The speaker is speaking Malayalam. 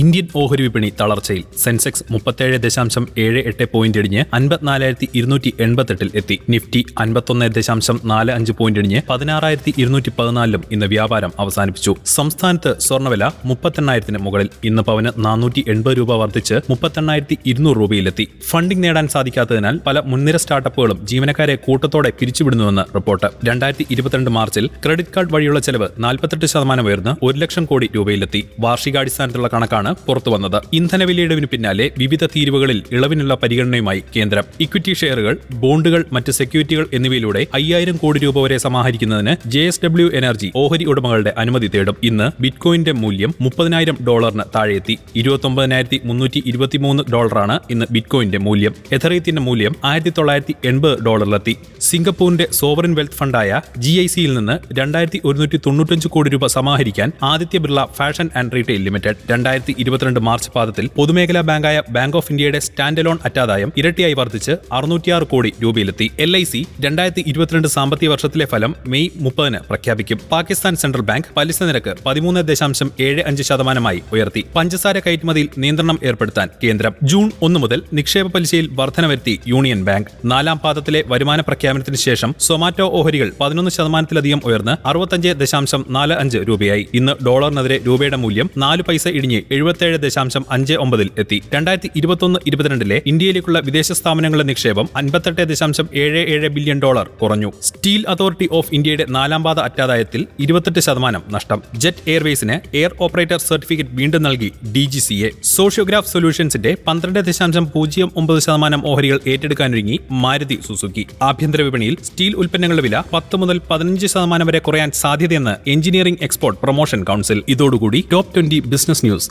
ഇന്ത്യൻ ഓഹരി വിപണി തളർച്ചയിൽ സെൻസെക്സ് മുപ്പത്തേഴ് ദശാംശം ഏഴ് എട്ട് പോയിന്റ് ഇടിഞ്ഞ് അൻപത്തിനാലായിരത്തി ഇരുന്നൂറ്റി എൺപത്തെട്ടിൽ എത്തി. നിഫ്റ്റി അൻപത്തൊന്ന് ദശാംശം നാല് അഞ്ച് പോയിന്റ് ഇടിഞ്ഞ് പതിനാറായിരത്തി ഇരുന്നൂറ്റി പതിനാലിലും ഇന്ന് വ്യാപാരം അവസാനിപ്പിച്ചു. സംസ്ഥാനത്ത് സ്വർണവില മുപ്പത്തെണ്ണായിരത്തിന് മുകളിൽ. ഇന്ന് പവന് നാനൂറ്റി എൺപത് രൂപ വർദ്ധിച്ച് മുപ്പത്തെണ്ണായിരത്തി ഇരുന്നൂറ് രൂപയിലെത്തി. ഫണ്ടിംഗ് നേടാൻ സാധിക്കാത്തതിനാൽ പല മുൻനിര സ്റ്റാർട്ടപ്പുകളും ജീവനക്കാരെ കൂട്ടത്തോടെ പിരിച്ചുവിടുന്നുവെന്ന് റിപ്പോർട്ട്. രണ്ടായിരത്തി ഇരുപത്തിരണ്ട് മാർച്ചിൽ ക്രെഡിറ്റ് കാർഡ് വഴിയുള്ള ചെലവ് നാൽപ്പത്തെട്ട് ശതമാനം ഉയർന്ന് ഒരു ലക്ഷം കോടി രൂപയിലെത്തി. വാർഷികാടിസ്ഥാനത്തിലുള്ള കണക്കാണ് പുറത്തു വന്നത്. ഇന്ധനവിലയിടവിന് പിന്നാലെ വിവിധ തീരുവകളിൽ ഇളവിനുള്ള പരിഗണനയുമായി കേന്ദ്രം. ഇക്വിറ്റി ഷെയറുകൾ ബോണ്ടുകൾ മറ്റ് സെക്യൂരിറ്റികൾ എന്നിവയിലൂടെ അയ്യായിരം കോടി രൂപ വരെ സമാഹരിക്കുന്നതിന് ജെ എസ് ഡബ്ല്യു എനർജി ഓഹരി ഉടമകളുടെ അനുമതി തേടും. ഇന്ന് ബിറ്റ്കോയിന്റെ മൂല്യം മുപ്പതിനായിരം ഡോളറിന് താഴെയെത്തി. ഇരുപത്തൊമ്പതിനായിരത്തി മുന്നൂറ്റി ഇരുപത്തിമൂന്ന് ഡോളറാണ് ഇന്ന് ബിറ്റ്കോയിന്റെ മൂല്യം. എഥറേത്തിന്റെ മൂല്യം ആയിരത്തി തൊള്ളായിരത്തി എൺപത് ഡോളറിലെത്തി. സിംഗപ്പൂരിന്റെ സോവറിൻ വെൽത്ത് ഫണ്ടായ ജി ഐ സിയിൽ നിന്ന് രണ്ടായിരത്തി ഒരുന്നൂറ്റി തൊണ്ണൂറ്റഞ്ച് കോടി രൂപ സമാഹരിക്കാൻ Aditya Birla fashion and retail limited. രണ്ടായിരത്തി ഇരുപത്തിരണ്ട് മാർച്ച് പാദത്തിൽ പൊതുമേഖലാ ബാങ്കായ ബാങ്ക് ഓഫ് ഇന്ത്യയുടെ സ്റ്റാൻഡ് അലോൺ അറ്റാദായം ഇരട്ടിയായി വർദ്ധിച്ച് അറുന്നൂറ്റിയാറ് കോടി രൂപയിലെത്തി. എൽ ഐ സി രണ്ടായിരത്തി ഇരുപത്തിരണ്ട് സാമ്പത്തിക വർഷത്തിലെ ഫലം മെയ് മുപ്പതിന് പ്രഖ്യാപിക്കും. പാകിസ്ഥാൻ സെൻട്രൽ ബാങ്ക് പലിശ നിരക്ക് പതിമൂന്ന് ദശാംശം ഏഴ് അഞ്ച് ശതമാനമായി ഉയർത്തി. പഞ്ചസാര കയറ്റുമതിയിൽ നിയന്ത്രണം ഏർപ്പെടുത്താൻ കേന്ദ്രം ജൂൺ ഒന്ന് മുതൽ നിക്ഷേപ പലിശയിൽ വർധന വരുത്തി യൂണിയൻ ബാങ്ക്. നാലാം പാദത്തിലെ വരുമാന പ്രഖ്യാപനത്തിന് ശേഷം സൊമാറ്റോ ഓഹരികൾ പതിനൊന്ന് ശതമാനത്തിലധികം ഉയർന്ന് അറുപത്തഞ്ച് ദശാംശം നാല് അഞ്ച് രൂപയായി. ഇന്ന് ഡോളറിനെതിരെ രൂപയുടെ മൂല്യം നാല് പൈസ ഇടിഞ്ഞ് എഴുപത്തേഴ് ദശാംശം അഞ്ച് ഒമ്പതിൽ എത്തി. രണ്ടായിരത്തി ഇരുപത്തൊന്ന് ഇരുപത്തിരണ്ടിലെ ഇന്ത്യയിലേക്കുള്ള വിദേശ സ്ഥാപനങ്ങളുടെ നിക്ഷേപം അൻപത്തെട്ട് ദശാംശം ഏഴ് ഏഴ് ബില്യൺ ഡോളർ കുറഞ്ഞു. സ്റ്റീൽ അതോറിറ്റി ഓഫ് ഇന്ത്യയുടെ നാലാം പാത അറ്റാദായത്തിൽ ഇരുപത്തെട്ട് ശതമാനം നഷ്ടം. ജെറ്റ് എയർവേസിന് എയർ ഓപ്പറേറ്റർ സർട്ടിഫിക്കറ്റ് വീണ്ടും നൽകി ഡി ജി സി എ സോഷ്യോഗ്രാഫ് സൊല്യൂഷൻസിന്റെ പന്ത്രണ്ട് ദശാംശം പൂജ്യം ഒമ്പത് ശതമാനം ഓഹരികൾ ഏറ്റെടുക്കാനൊരുങ്ങി മാരുതി സുസുക്കി. ആഭ്യന്തര വിപണിയിൽ സ്റ്റീൽ ഉൽപ്പന്നങ്ങളുടെ വില പത്ത് മുതൽ പതിനഞ്ച് ശതമാനം വരെ കുറയാൻ സാധ്യതയെന്ന് എഞ്ചിനീയറിംഗ് എക്സ്പോർട്ട് പ്രൊമോഷൻ കൗൺസിൽ. ഇതോടുകൂടി ടോപ്പ് ട്വന്റി ബിസിനസ് ന്യൂസ്